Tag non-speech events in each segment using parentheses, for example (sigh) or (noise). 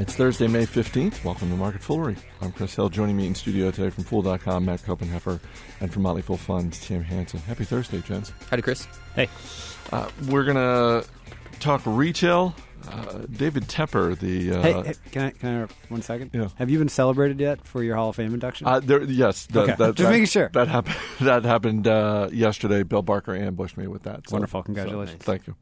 It's Thursday, May 15th. Welcome to Market Foolery. I'm Chris Hill. Joining me in studio today from Fool.com, Matt Koppenheffer, and from Motley Fool Funds, Tim Hanson. Happy Thursday, gents. Howdy, Chris. Hey. Uh, we're going to talk retail. Uh, David Tepper, the. Uh, hey, hey, can I can I one second? Yeah. Have you been celebrated yet for your Hall of Fame induction? Uh, there, yes, Okay. that, Just that- making sure. that happened. (laughs) That happened uh, yesterday. Bill Barker ambushed me with that. So- Wonderful. so Congratulations. thank you.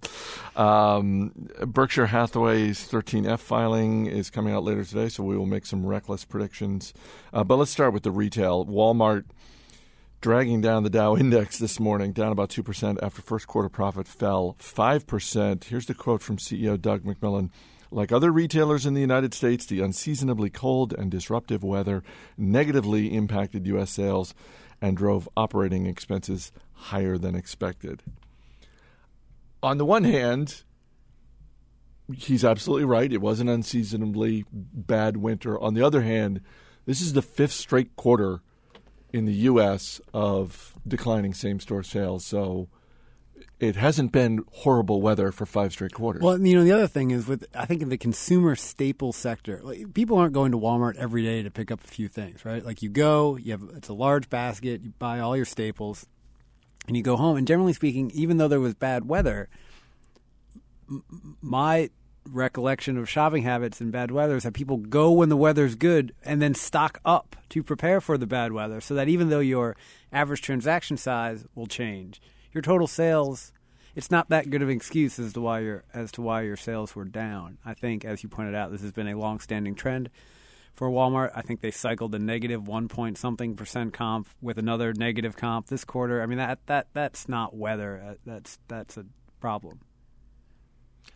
Um, Berkshire Hathaway's 13F filing is coming out later today, so we will make some reckless predictions. Uh, but let's start with the retail. Walmart dragging down the Dow Index this morning, down about 2% after first quarter profit fell 5%. Here's the quote from CEO Doug McMillon. Like other retailers in the United States, the unseasonably cold and disruptive weather negatively impacted U.S. sales and drove operating expenses higher than expected. On the one hand, he's absolutely right. It was an unseasonably bad winter. On the other hand, this is the fifth straight quarter in the U.S. of declining same store sales. So it hasn't been horrible weather for five straight quarters. well, you know, the other thing is with I think in the consumer staple sector, like, people aren't going to Walmart every day to pick up a few things, right? Like you go, you have it's a large basket, you buy all your staples, and you go home. And generally speaking, even though there was bad weather, my recollection of shopping habits in bad weather is that people go when the weather's good and then stock up to prepare for the bad weather so that even though your average transaction size will change your total sales it's not that good of an excuse as to why your as to why your sales were down i think as you pointed out this has been a long-standing trend for Walmart, I think they cycled a negative one point something percent comp with another negative comp this quarter. I mean that that that's not weather. Uh, That's that's a problem.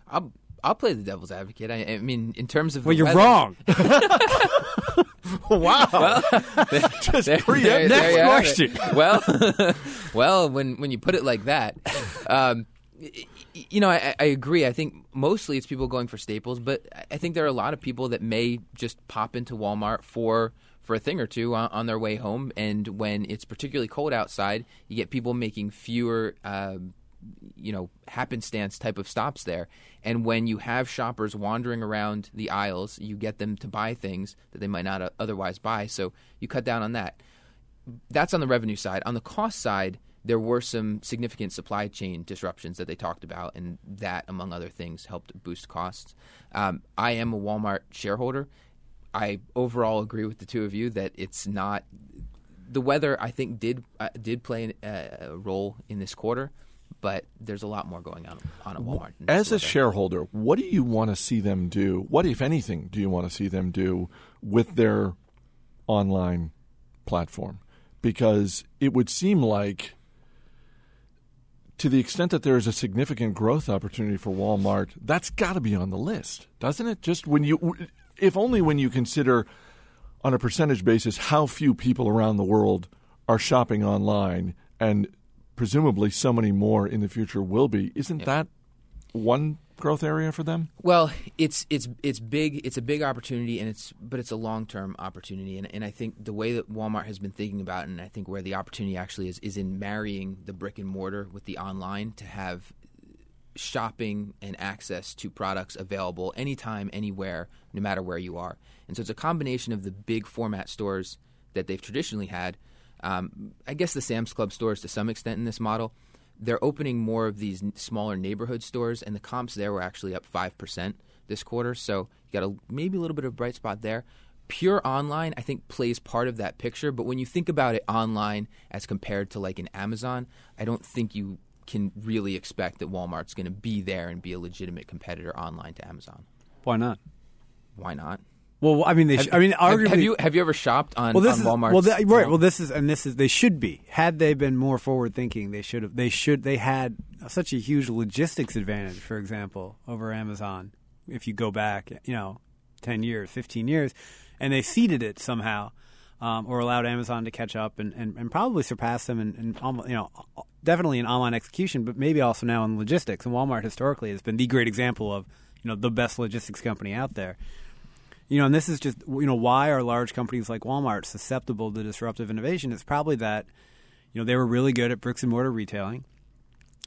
I'll I'll play the devil's advocate. I, I mean, in terms of Well, you're weather- wrong. (laughs) (laughs) wow. Well, (laughs) Just there- there- Next there you have it. question. Well, well, when when you put it like that, um, you know, I, I agree. I think mostly it's people going for staples, but I think there are a lot of people that may just pop into Walmart for for a thing or two on, on their way home. And when it's particularly cold outside, you get people making fewer. Um, you know happenstance type of stops there. And when you have shoppers wandering around the aisles you get them to buy things that they might not uh, otherwise buy. So you cut down on that. That's on the revenue side. On the cost side there were some significant supply chain disruptions that they talked about and that among other things helped boost costs. Um, i am a walmart shareholder. I overall agree with the two of you that it's not the weather I think did uh, did play uh, a role in this quarter, but there's a lot more going on on at Walmart. As a shareholder, what do you want to see them do? What, if anything, do you want to see them do with their online platform? Because it would seem like, to the extent that there is a significant growth opportunity for Walmart, that's got to be on the list, doesn't it? Just when you, if only when you consider on a percentage basis how few people around the world are shopping online and presumably so many more in the future will be. Isn't that one growth area for them? Well, it's it's it's big. It's a big opportunity, and it's but it's a long term opportunity. And, and I think the way that Walmart has been thinking about, it, and I think where the opportunity actually is, is in marrying the brick and mortar with the online to have shopping and access to products available anytime, anywhere, no matter where you are. And so it's a combination of the big format stores that they've traditionally had. Um, I guess the Sam's Club stores to some extent in this model. They're opening more of these smaller neighborhood stores, and the comps there were actually up 5% this quarter. So you got a, maybe a little bit of a bright spot there. Pure online, I think, plays part of that picture. But when you think about it online as compared to like an Amazon, I don't think you can really expect that Walmart's going to be there and be a legitimate competitor online to Amazon. Why not? Why not? Well, I mean, they. Sh- I mean, have, arguably, have you have you ever shopped on, well, this on is Walmart? well, th- right. Well, this is and this is they should be. Had they been more forward thinking, they should have. They should. They had such a huge logistics advantage, for example, over Amazon. If you go back, you know, ten years, fifteen years, and they ceded it somehow, um, or allowed Amazon to catch up and, and, and probably surpass them, and in, almo- you know, definitely in online execution, but maybe also now in logistics. And Walmart historically has been the great example of you know the best logistics company out there. You know, and this is just you know why are large companies like Walmart susceptible to disruptive innovation? It's probably that you know they were really good at bricks and mortar retailing,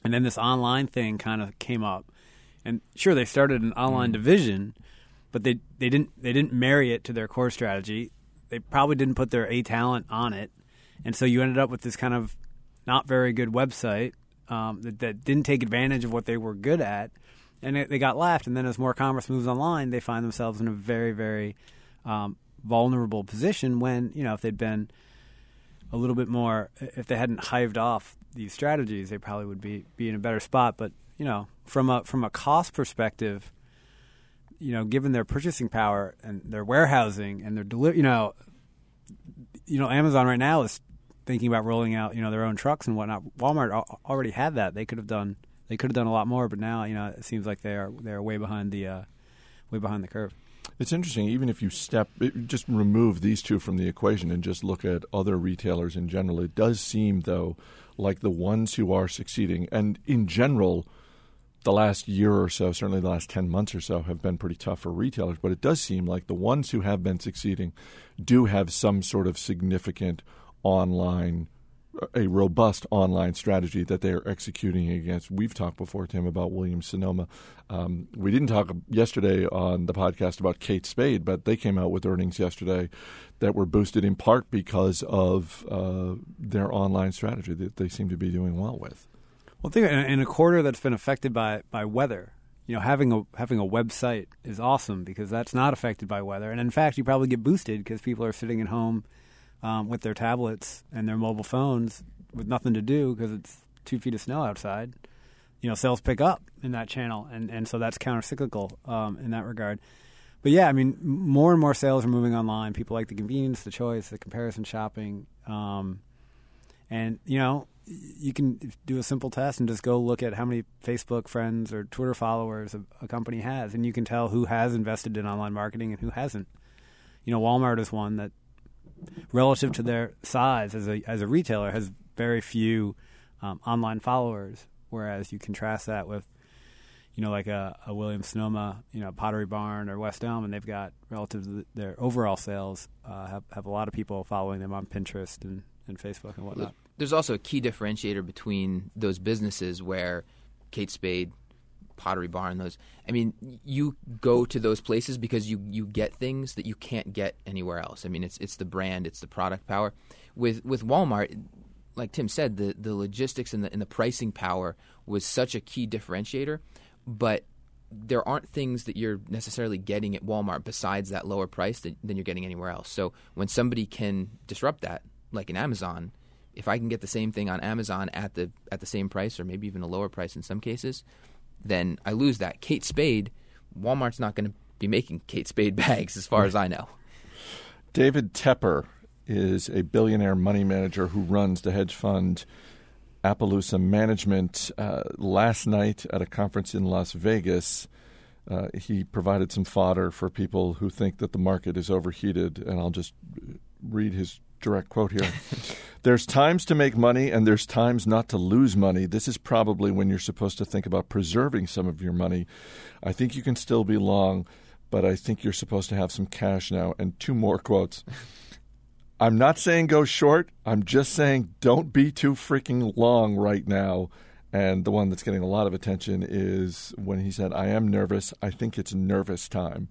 and then this online thing kind of came up, and sure they started an online division, but they they didn't they didn't marry it to their core strategy. They probably didn't put their A talent on it, and so you ended up with this kind of not very good website um, that, that didn't take advantage of what they were good at, and it, they got left. And then as more commerce moves online, they find themselves in a very very um, vulnerable position when you know if they'd been a little bit more if they hadn't hived off these strategies, they probably would be be in a better spot. But you know, from a from a cost perspective, you know, given their purchasing power and their warehousing and their delivery, you know, you know, Amazon right now is thinking about rolling out you know their own trucks and whatnot. Walmart already had that; they could have done they could have done a lot more, but now you know it seems like they are they are way behind the uh, way behind the curve. It's interesting, even if you step, just remove these two from the equation and just look at other retailers in general. It does seem, though, like the ones who are succeeding, and in general, the last year or so, certainly the last 10 months or so, have been pretty tough for retailers. But it does seem like the ones who have been succeeding do have some sort of significant online a robust online strategy that they are executing against. We've talked before, Tim, about Williams Sonoma. Um, we didn't talk yesterday on the podcast about Kate Spade, but they came out with earnings yesterday that were boosted in part because of uh, their online strategy that they seem to be doing well with. Well, think in a quarter that's been affected by by weather. You know, having a having a website is awesome because that's not affected by weather, and in fact, you probably get boosted because people are sitting at home um, with their tablets and their mobile phones with nothing to do because it's two feet of snow outside, you know, sales pick up in that channel, and and so that's countercyclical um, in that regard. But yeah, I mean, more and more sales are moving online. People like the convenience, the choice, the comparison shopping, um, and you know, you can do a simple test and just go look at how many Facebook friends or Twitter followers a, a company has, and you can tell who has invested in online marketing and who hasn't. You know, Walmart is one that relative to their size as a as a retailer, has very few um, online followers. Whereas you contrast that with, you know, like a, a Williams Sonoma, you know, Pottery Barn or West Elm, and they've got relative to their overall sales uh, have have a lot of people following them on Pinterest and, and Facebook and whatnot. There's also a key differentiator between those businesses where Kate Spade Pottery Barn, those. I mean, you go to those places because you you get things that you can't get anywhere else. I mean, it's it's the brand, it's the product power. With with Walmart, like Tim said, the the logistics and the and the pricing power was such a key differentiator, but there aren't things that you're necessarily getting at Walmart besides that lower price that, than you're getting anywhere else. So when somebody can disrupt that, like in Amazon, if I can get the same thing on Amazon at the at the same price or maybe even a lower price in some cases, then I lose that. Kate Spade, Walmart's not going to be making Kate Spade (laughs) bags, as far as I know. David Tepper is a billionaire money manager who runs the hedge fund Appaloosa Management. Uh, last night at a conference in Las Vegas, uh, he provided some fodder for people who think that the market is overheated, and I'll just read his direct quote here. (laughs) there's times to make money and there's times not to lose money. This is probably when you're supposed to think about preserving some of your money. I think you can still be long, but I think you're supposed to have some cash now. And two more quotes. I'm not saying go short. I'm just saying don't be too freaking long right now. And the one that's getting a lot of attention is when he said, I am nervous. I think it's nervous time.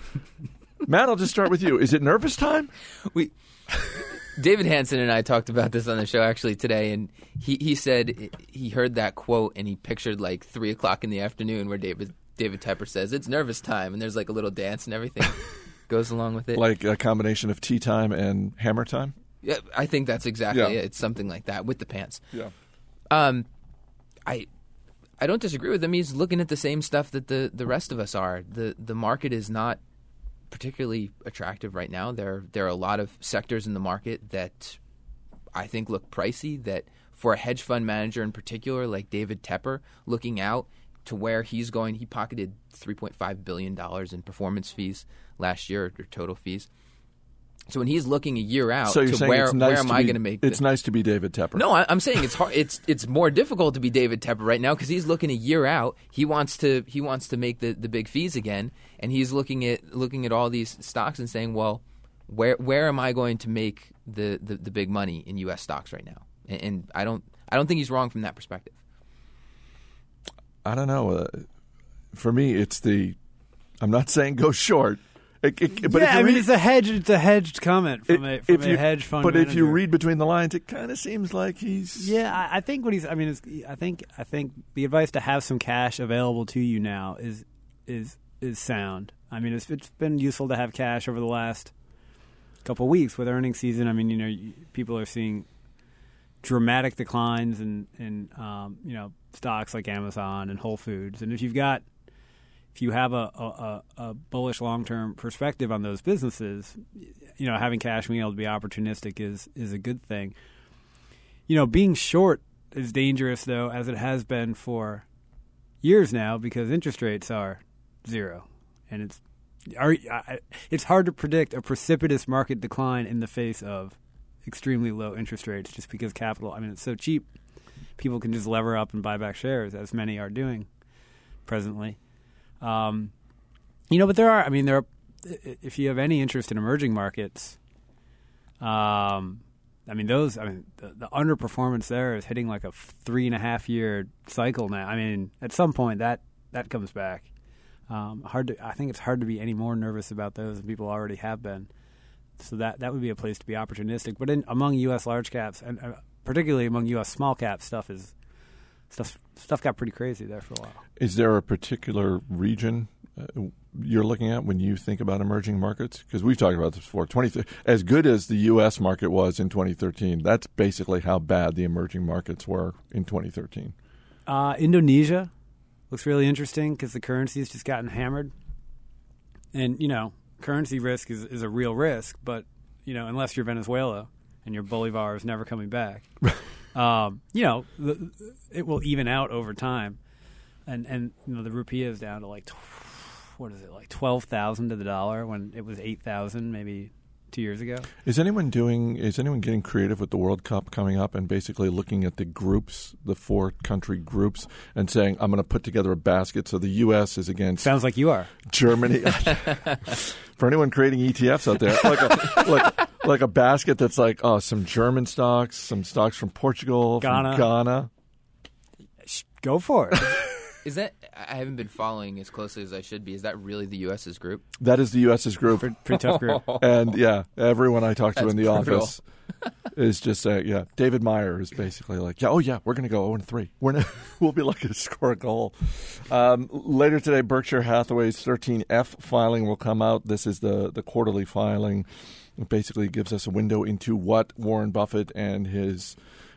(laughs) Matt, I'll just start with you. Is it nervous time? We (laughs) David Hanson and I talked about this on the show actually today, and he, he said he heard that quote and he pictured like three o'clock in the afternoon where David David Tepper says it's nervous time, and there's like a little dance and everything (laughs) goes along with it, like a combination of tea time and hammer time. Yeah, I think that's exactly Yeah. it. It's something like that with the pants. Yeah. Um, I I don't disagree with him. He's looking at the same stuff that the the rest of us are. the The market is not particularly attractive right now. There there are a lot of sectors in the market that I think look pricey. That for a hedge fund manager in particular, like David Tepper, looking out to where he's going, he pocketed three point five billion dollars in performance fees last year or total fees. So when he's looking a year out So you're to where it's nice where am to I be- going to make It's the- nice to be David Tepper. no, I, I'm saying it's hard. It's it's more difficult to be David Tepper right now because he's looking a year out. He wants to he wants to make the, the big fees again, and he's looking at looking at all these stocks and saying, well, where where am I going to make the, the, the big money in U.S. stocks right now? And, and I don't I don't think he's wrong from that perspective. I don't know. Uh, for me, it's the I'm not (laughs) saying go short. It, it, but yeah, if you I mean it's a hedge. It's a hedged comment from it- a from a you- hedge fund. But if you read between the lines, it kind of seems like he's Yeah, I, I think what he's. I mean, it's, I think I think the advice to have some cash available to you now is is is sound. I mean, it's, it's been useful to have cash over the last couple of weeks with earnings season. I mean, you know, people are seeing dramatic declines in in um, you know stocks like Amazon and Whole Foods, and if you've got if you have a, a, a bullish long term perspective on those businesses, you know, having cash being able to be opportunistic is is a good thing. You know, being short is dangerous though, as it has been for years now, because interest rates are zero, and it's are, it's hard to predict a precipitous market decline in the face of extremely low interest rates, just because capital. I mean, it's so cheap, people can just lever up and buy back shares, as many are doing presently. Um, you know, but there are. I mean, there. Are, if you have any interest in emerging markets, um, I mean, those. I mean, the, the underperformance there is hitting like a three and a half year cycle now. I mean, at some point that that comes back. Um, hard to. I think it's hard to be any more nervous about those than people already have been. So that that would be a place to be opportunistic. But in, among U.S. large caps and uh, particularly among U.S. small caps, stuff is stuff stuff got pretty crazy there for a while. Is there a particular region uh, you're looking at when you think about emerging markets? Because we've talked about this before. 20, as good as the U.S. market was in 2013, that's basically how bad the emerging markets were in 2013. Uh, Indonesia looks really interesting because the currency has just gotten hammered, and you know, currency risk is, is a real risk. But you know, unless you're Venezuela and your bolivar is never coming back, (laughs) um, you know, the, it will even out over time. And and you know, the rupiah is down to like what is it like twelve thousand to the dollar when it was eight thousand maybe two years ago. Is anyone doing? Is anyone getting creative with the World Cup coming up and basically looking at the groups, the four country groups, and saying, "I'm going to put together a basket." So the U.S. is against Sounds like you are. Germany. (laughs) (laughs) For anyone creating ETFs out there, like a like, like a basket that's like oh, some German stocks, some stocks from Portugal, Ghana. from Ghana. Go for it. Is that I haven't been following as closely as I should be. Is that really the U.S.'s group? That is the U.S.'s group, pretty, pretty tough group. (laughs) and yeah, everyone I talk to That's in the brutal. office is just saying, yeah. David Meyer is basically like, yeah, oh yeah, we're going to go 0 and 3. We're gonna, (laughs) we'll be lucky to score a goal. Um, later today, Berkshire Hathaway's 13F filing will come out. This is the the quarterly filing. It basically gives us a window into what Warren Buffett and his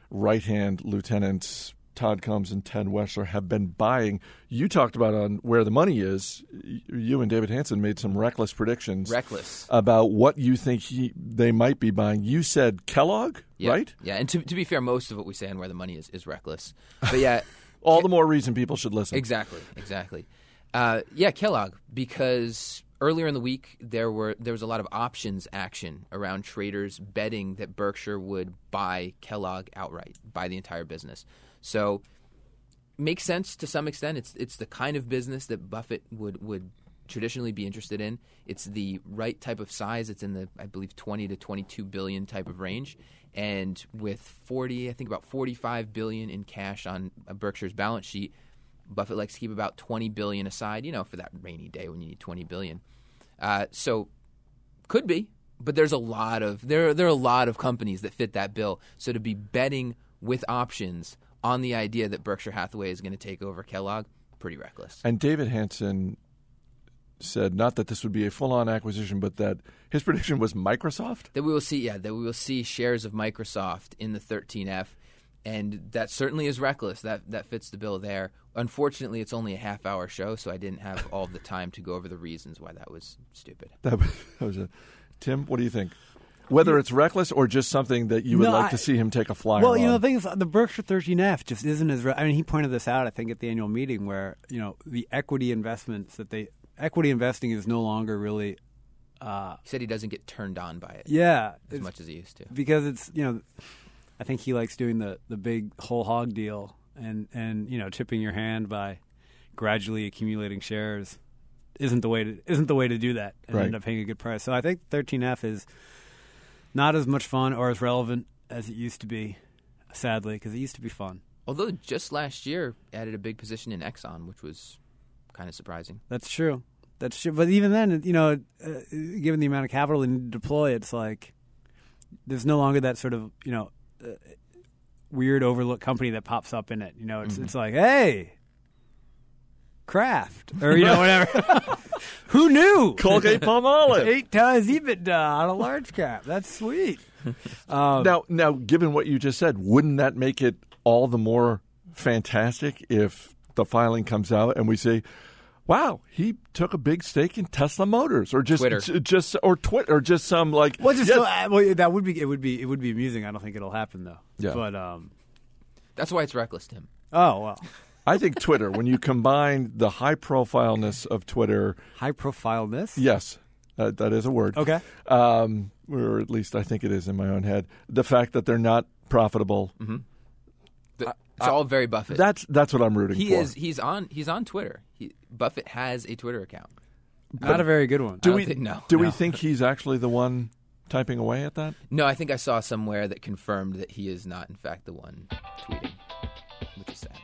right hand lieutenants. Todd Combs and Ted Weschler have been buying. You talked about on where the money is. You and David Hanson made some reckless predictions Reckless. about what you think he, they might be buying. You said Kellogg, Yeah. right? Yeah, and to, to be fair, most of what we say on where the money is is reckless. But yeah, (laughs) All the more reason people should listen. exactly, exactly. Uh, yeah, Kellogg, because earlier in the week there were there was a lot of options action around traders betting that Berkshire would buy Kellogg outright, buy the entire business. So makes sense to some extent. It's it's the kind of business that Buffett would would traditionally be interested in. It's the right type of size. It's in the I believe 20 to 22 billion type of range. And with 40, I think about 45 billion in cash on Berkshire's balance sheet, Buffett likes to keep about 20 billion aside, you know, for that rainy day when you need 20 billion. Uh, so could be, but there's a lot of there there are a lot of companies that fit that bill. So to be betting with options on the idea that Berkshire Hathaway is going to take over Kellogg, pretty reckless. And David Hanson said not that this would be a full-on acquisition, but that his (laughs) prediction was Microsoft. That we will see, yeah, that we will see shares of Microsoft in the 13F, and that certainly is reckless. That that fits the bill there. Unfortunately, it's only a half-hour show, so I didn't have all the time to go over the reasons why that was stupid. That was, that a, Tim, what do you think? Whether it's reckless or just something that you would No, like I- to see him take a flyer Well, you know, the thing is, the Berkshire 13F just isn't as. Re- I mean, he pointed this out, I think, at the annual meeting, where you know the equity investments that they equity investing is no longer really. Uh, He said he doesn't get turned on by it yeah, as much as he used to. because it's you know, I think he likes doing the the big whole hog deal and and you know tipping your hand by gradually accumulating shares isn't the way to isn't the way to do that and Right. end up paying a good price. So I think 13F is not as much fun or as relevant as it used to be, sadly, because it used to be fun. Although just last year added a big position in Exxon, which was kind of surprising. That's true. That's true. But even then, you know, uh, given the amount of capital they need to deploy, it's like there's no longer that sort of you know uh, weird overlooked company that pops up in it. You know, it's Mm-hmm. it's like, hey, Kraft, or you know, (laughs) whatever. (laughs) Who knew? Colgate Palmolive. Eight times EBITDA on a large cap. That's sweet. Um, (laughs) now, now, given what you just said, wouldn't that make it all the more fantastic if the filing comes out and we say, "Wow, he took a big stake in Tesla Motors," or just Twitter. just or Twitter, or just some like well, just yes, still, uh, well, that would be it. Would be it would be amusing. I don't think it'll happen though. Yeah. But um, That's why it's reckless, Tim. oh well, I think Twitter. when you combine the high profileness of Twitter, high profileness. yes, that, that is a word. Okay. um, or at least I think it is in my own head. The fact that they're not profitable. The- it's all very Buffett. That's that's what I'm rooting he for. He is. He's on. He's on Twitter. He, Buffett has a Twitter account. Not a very good one. do we don't think- (laughs) no, do we think he's actually the one typing away at that? No, I think I saw somewhere that confirmed that he is not, in fact, the one tweeting, which is sad.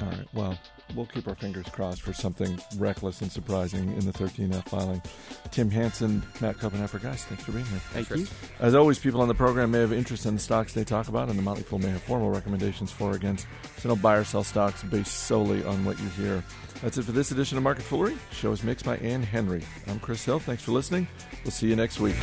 All right. Well, we'll keep our fingers crossed for something reckless and surprising in the 13F filing. Tim Hanson, Matt Koppenheffer, guys, thanks for being here. Thanks, Chris. As always, people on the program may have interest in the stocks they talk about, and the Motley Fool may have formal recommendations for or against. So don't buy or sell stocks based solely on what you hear. That's it for this edition of Market Foolery. The show is mixed by Ann Henry. I'm Chris Hill. Thanks for listening. We'll see you next week.